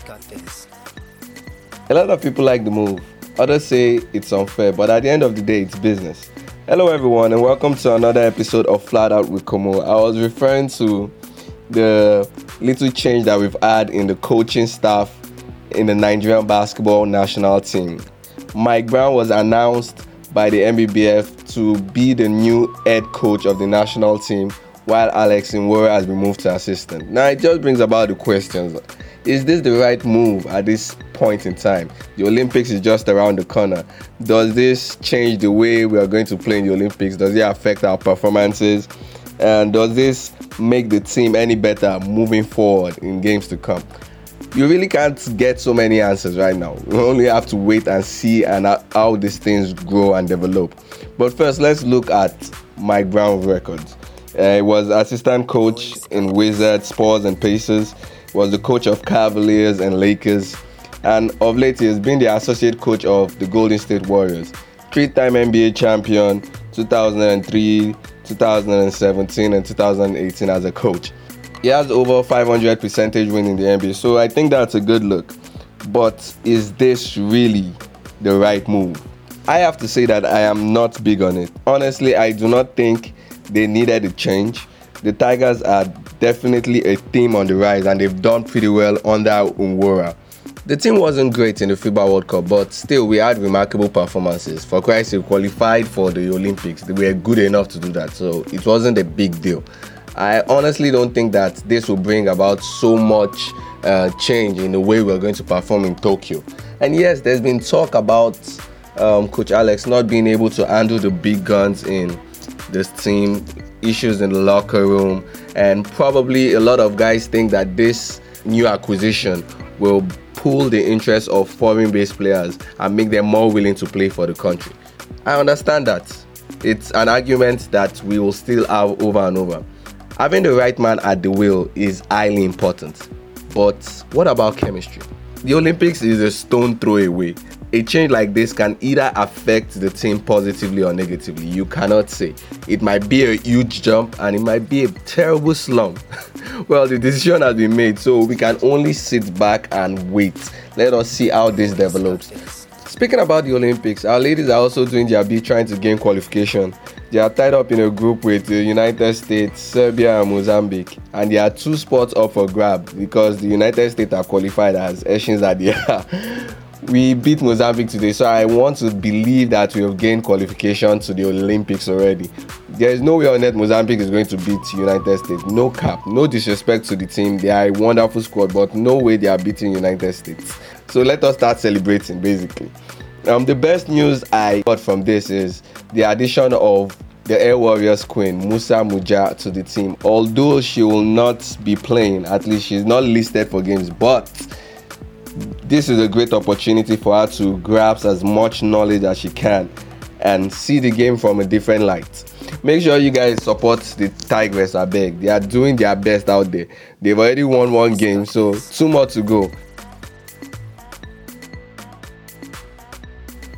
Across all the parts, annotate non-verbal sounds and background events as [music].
got this. A lot of people like the move. Others say it's unfair, but at the end of the day, it's business. Hello, everyone, and welcome to another episode of Flat Out with Como. I was referring to the little change that we've had in the coaching staff in the Nigerian basketball national team. Mike Brown was announced by the NBBF to be the new head coach of the national team, while Alex Nwora has been moved to assistant. Now, it just brings about the questions is this the right move at this point in time? The Olympics is just around the corner. Does this change the way we are going to play in the Olympics? Does it affect our performances? And does this make the team any better moving forward in games to come? You really can't get so many answers right now. We only have to wait and see and how these things grow and develop. But first, let's look at Mike Brown's records. Uh, he was assistant coach in Wizards, Spurs, and Pacers was the coach of Cavaliers and Lakers, and of late he has been the associate coach of the Golden State Warriors. Three-time NBA champion, 2003, 2017, and 2018 as a coach. He has over 500 percentage win in the NBA, so I think that's a good look. But is this really the right move? I have to say that I am not big on it. Honestly, I do not think they needed a change. The Tigers are definitely a team on the rise and they've done pretty well under Nwora. The team wasn't great in the FIBA World Cup, but still we had remarkable performances. For Christ, we qualified for the Olympics. They were good enough to do that, so it wasn't a big deal. I honestly don't think that this will bring about so much uh, change in the way we're going to perform in Tokyo. And yes, there's been talk about um, Coach Alex not being able to handle the big guns in this team, issues in the locker room, and probably a lot of guys think that this new acquisition will pull the interest of foreign based players and make them more willing to play for the country. I understand that. It's an argument that we will still have over and over. Having the right man at the wheel is highly important. But what about chemistry? The Olympics is a stone throw away, a change like this can either affect the team positively or negatively. You cannot say. It might be a huge jump and it might be a terrible slump. [laughs] well, the decision has been made, so we can only sit back and wait. Let us see how this develops. Speaking about the Olympics, our ladies are also doing their bit trying to gain qualification. They are tied up in a group with the United States, Serbia, and Mozambique, and there are two spots up for grab because the United States are qualified as Asians are there. [laughs] we beat Mozambique today, so I want to believe that we have gained qualification to the Olympics already. There is no way on earth Mozambique is going to beat United States. No cap. No disrespect to the team. They are a wonderful squad, but no way they are beating United States. So let us start celebrating, basically. Um, the best news I got from this is the addition of the Air Warriors queen Musa Muja to the team. Although she will not be playing, at least she's not listed for games, but this is a great opportunity for her to grasp as much knowledge as she can and see the game from a different light. Make sure you guys support the Tigers, I beg. They are doing their best out there. They've already won one game, so two more to go.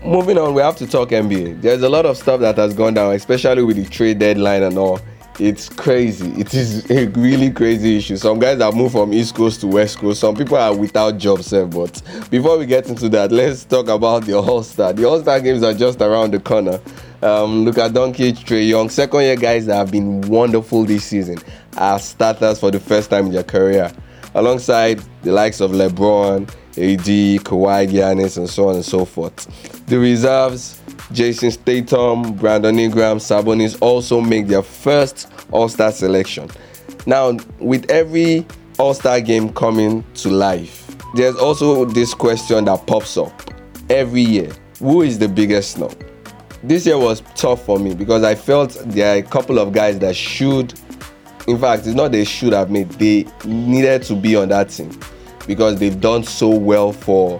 Moving on, we have to talk NBA. There's a lot of stuff that has gone down, especially with the trade deadline and all it's crazy. It is a really crazy issue. Some guys have moved from East Coast to West Coast. Some people are without jobs. Eh, but before we get into that, let's talk about the All Star. The All Star games are just around the corner. Um, at Doncic, Trae Young, second year guys that have been wonderful this season are starters for the first time in their career, alongside the likes of LeBron, AD, Kawhi, Giannis, and so on and so forth. The reserves Jayson Tatum, Brandon Ingram, Sabonis also make their first All Star selection. Now, with every All Star game coming to life, there's also this question that pops up every year Who is the biggest snub? This year was tough for me because I felt there are a couple of guys that should, in fact, it's not they should have made, they needed to be on that team because they've done so well for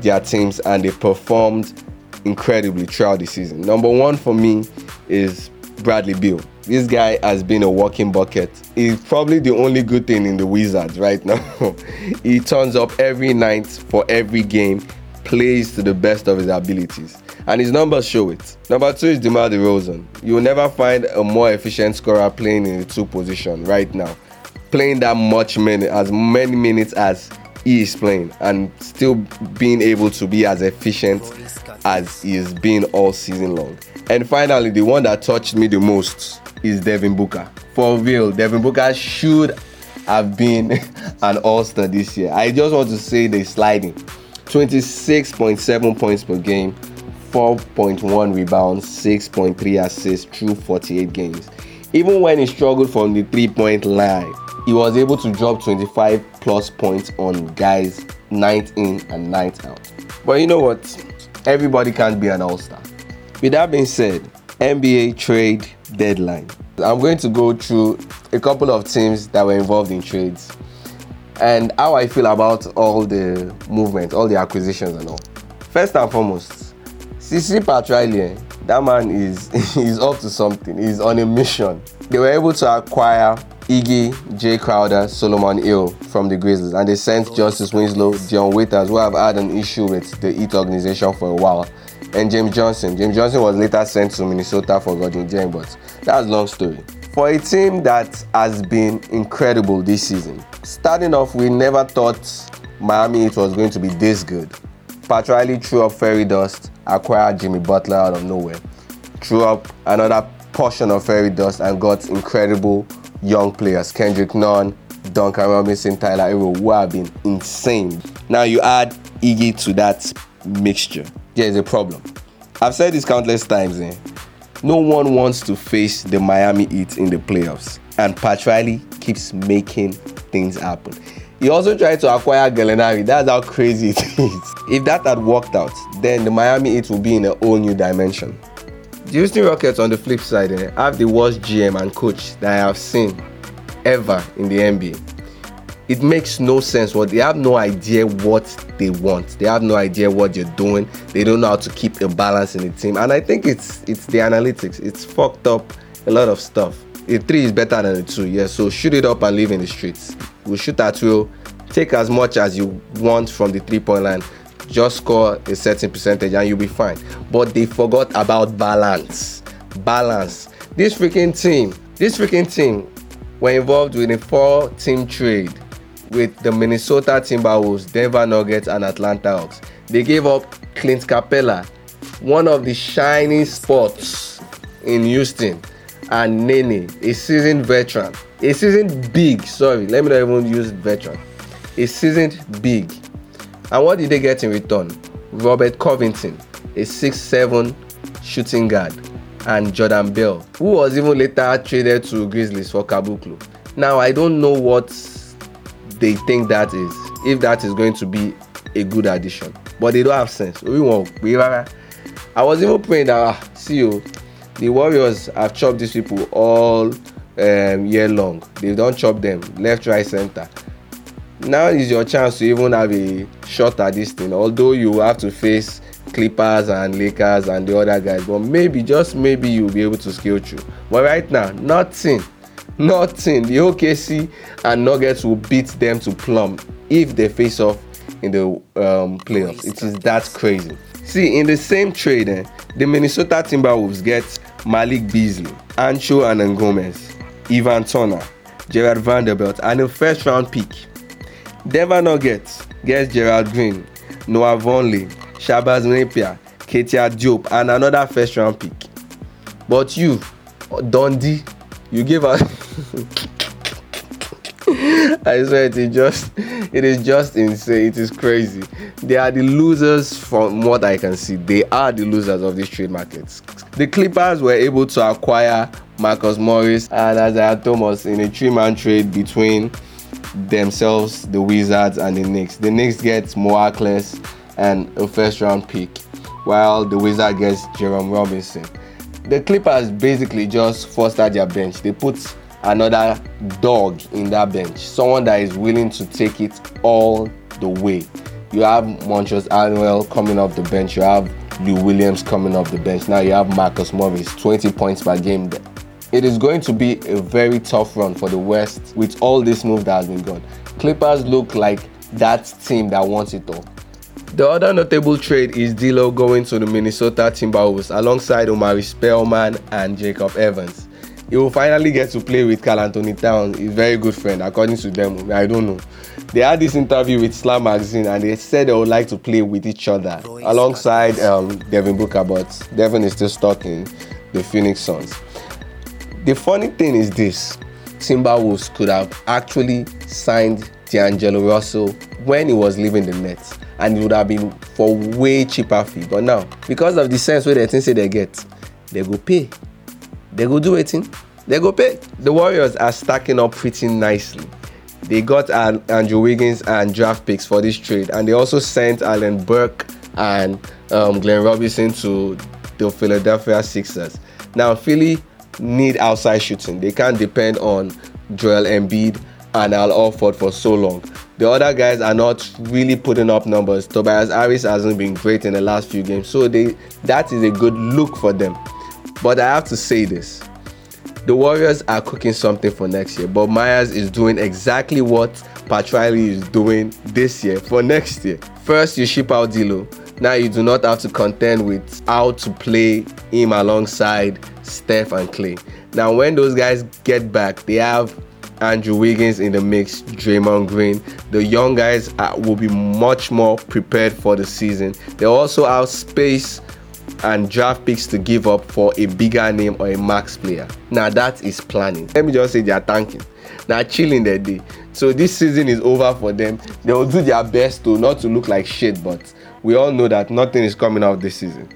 their teams and they performed incredibly throughout the season. Number one for me is Bradley Beal. This guy has been a walking bucket. He's probably the only good thing in the Wizards right now. [laughs] he turns up every night for every game, plays to the best of his abilities, and his numbers show it. Number two is DeMar DeRozan. You will never find a more efficient scorer playing in the two position right now. Playing that much minute, as many minutes as he is playing and still being able to be as efficient as he has been all season long. And finally, the one that touched me the most is Devin Booker. For real, Devin Booker should have been [laughs] an all-star this year. I just want to say the sliding. 26.7 points per game, 4.1 rebounds, 6.3 assists through 48 games. Even when he struggled from the three-point line, he was able to drop 25 plus points on guys night in and night out. But you know what? Everybody can't be an all-star. With that being said, NBA trade deadline. I'm going to go through a couple of teams that were involved in trades and how I feel about all the movement, all the acquisitions and all. First and foremost, CC Petralier, that man is [laughs] is up to something. He's on a mission. They were able to acquire Iggy, Jae Crowder, Solomon Hill from the Grizzlies, and they sent Justice Winslow, Dion Waiters, who have had an issue with the Heat organization for a while, and James Johnson. James Johnson was later sent to Minnesota for Gorgui Dieng, but that's long story. For a team that has been incredible this season, starting off, we never thought Miami it was going to be this good. Pat Riley threw up fairy dust, acquired Jimmy Butler out of nowhere, threw up another portion of fairy dust, and got incredible young players Kendrick Nunn, Duncan Robinson, Tyler Herro, who have been insane. Now you add Iggy to that mixture. There's a problem. I've said this countless times. Eh? No one wants to face the Miami Heat in the playoffs, and Pat Riley keeps making things happen. He also tried to acquire Gallinari. That's how crazy [laughs] it is. If that had worked out, then the Miami Heat will be in a whole new dimension. The Houston Rockets, on the flip side, eh, have the worst GM and coach that I have seen ever in the NBA it makes no sense what they have no idea what they want. They have no idea what you're doing. They don't know how to keep a balance in the team. And i think it's it's the analytics. It's fucked up a lot of stuff. The three is better than the two yeah so shoot it up and live in the streets. We'll shoot at will. Take as much as you want from the three point line just score a certain percentage and you'll be fine but they forgot about balance balance this freaking team this freaking team were involved with a four team trade with the Minnesota Timberwolves, Denver Nuggets, and Atlanta Hawks. They gave up Clint Capela, one of the shining spots in Houston, and Nene, a seasoned veteran, a seasoned big. Sorry, let me not even use veteran, a seasoned big. And what did they get in return? Robert Covington, a six-seven shooting guard, and Jordan Bell, who was even later traded to Grizzlies for Caboclo. Now I don't know what they think that is if that is going to be a good addition. But they don't have sense. We won't i was even praying that ah see you the warriors have chopped these people all um, year long. They don chop them left right center now is your chance to even have a shot at this thing although you have to face clippers and lakers and the other guys but maybe just maybe you'll be able to scale through. But right now nothing nothing. The okc and nuggets will beat them to plumb if they face off in the um, playoffs. It is that crazy. See in the same trade eh, the minnesota timberwolves get malik beasley ancho and gomez ivan turner gerard vanderbilt and a first round pick denver nuggets get gerald green noah vonleh shabazz napier keita diop and another first round pick but you dundee you give us [laughs] I swear it is just it is just insane. It is crazy. They are the losers from what I can see. They are the losers of this trade market. The Clippers were able to acquire Marcus Morris and Isaiah Thomas in a three-man trade between themselves, the Wizards, and the Knicks. The Knicks get Mo Harkless and a first-round pick, while the Wizard gets Jerome Robinson the Clippers basically just fostered their bench. They put another dog in that bench, someone that is willing to take it all the way. You have Montrezl Harrell coming off the bench. You have Lou Williams coming off the bench. Now you have Marcus Morris, 20 points per game. It is going to be a very tough run for the West with all this move that has been done. Clippers look like that team that wants it all. The other notable trade is D'Lo going to the Minnesota Timberwolves alongside Omari Spellman and Jacob Evans. he will finally get to play with Karl-Anthony Towns, his very good friend, according to them. I don't know. They had this interview with Slam Magazine and they said they would like to play with each other alongside um, Devin Booker, but Devin is still stuck in the Phoenix Suns. The funny thing is this Timberwolves could have actually signed D'Angelo Russell when he was leaving the Nets, and it would have been for way cheaper fee. But now, because of the sense where they think they get, they go pay. They go do it. They go pay. The Warriors are stacking up pretty nicely. They got Andrew Wiggins and draft picks for this trade, and they also sent Alec Burke and um, Glenn Robinson to the Philadelphia Sixers. Now, Philly need outside shooting. They can't depend on Joel Embiid and Al Horford for so long. The other guys are not really putting up numbers. Tobias Harris hasn't been great in the last few games, so they that is a good look for them. But I have to say this. The Warriors are cooking something for next year. Bob Myers is doing exactly what Pat Riley is doing this year for next year. First, you ship out D'Lo. Now you do not have to contend with how to play him alongside Steph and Clay. Now, when those guys get back, they have Andrew Wiggins in the mix, Draymond Green. The young guys are, will be much more prepared for the season. They also have space and draft picks to give up for a bigger name or a max player. Now that is planning. Let me just say they are tanking. Now chilling their day. So this season is over for them. They will do their best to not to look like shit, but we all know that nothing is coming out this season.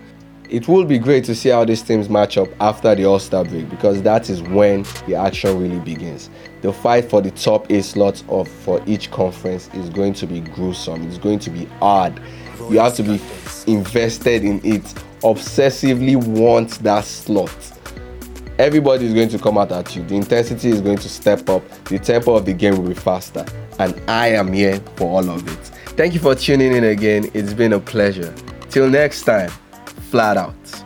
It will be great to see how these teams match up after the All Star break because that is when the action really begins. The fight for the top eight slots of for each conference is going to be gruesome. It's going to be hard. You have to be invested in it obsessively want that slot. Everybody is going to come out at you. The intensity is going to step up. The tempo of the game will be faster. And I am here for all of it. Thank you for tuning in again. It's been a pleasure. Till next time, flat out.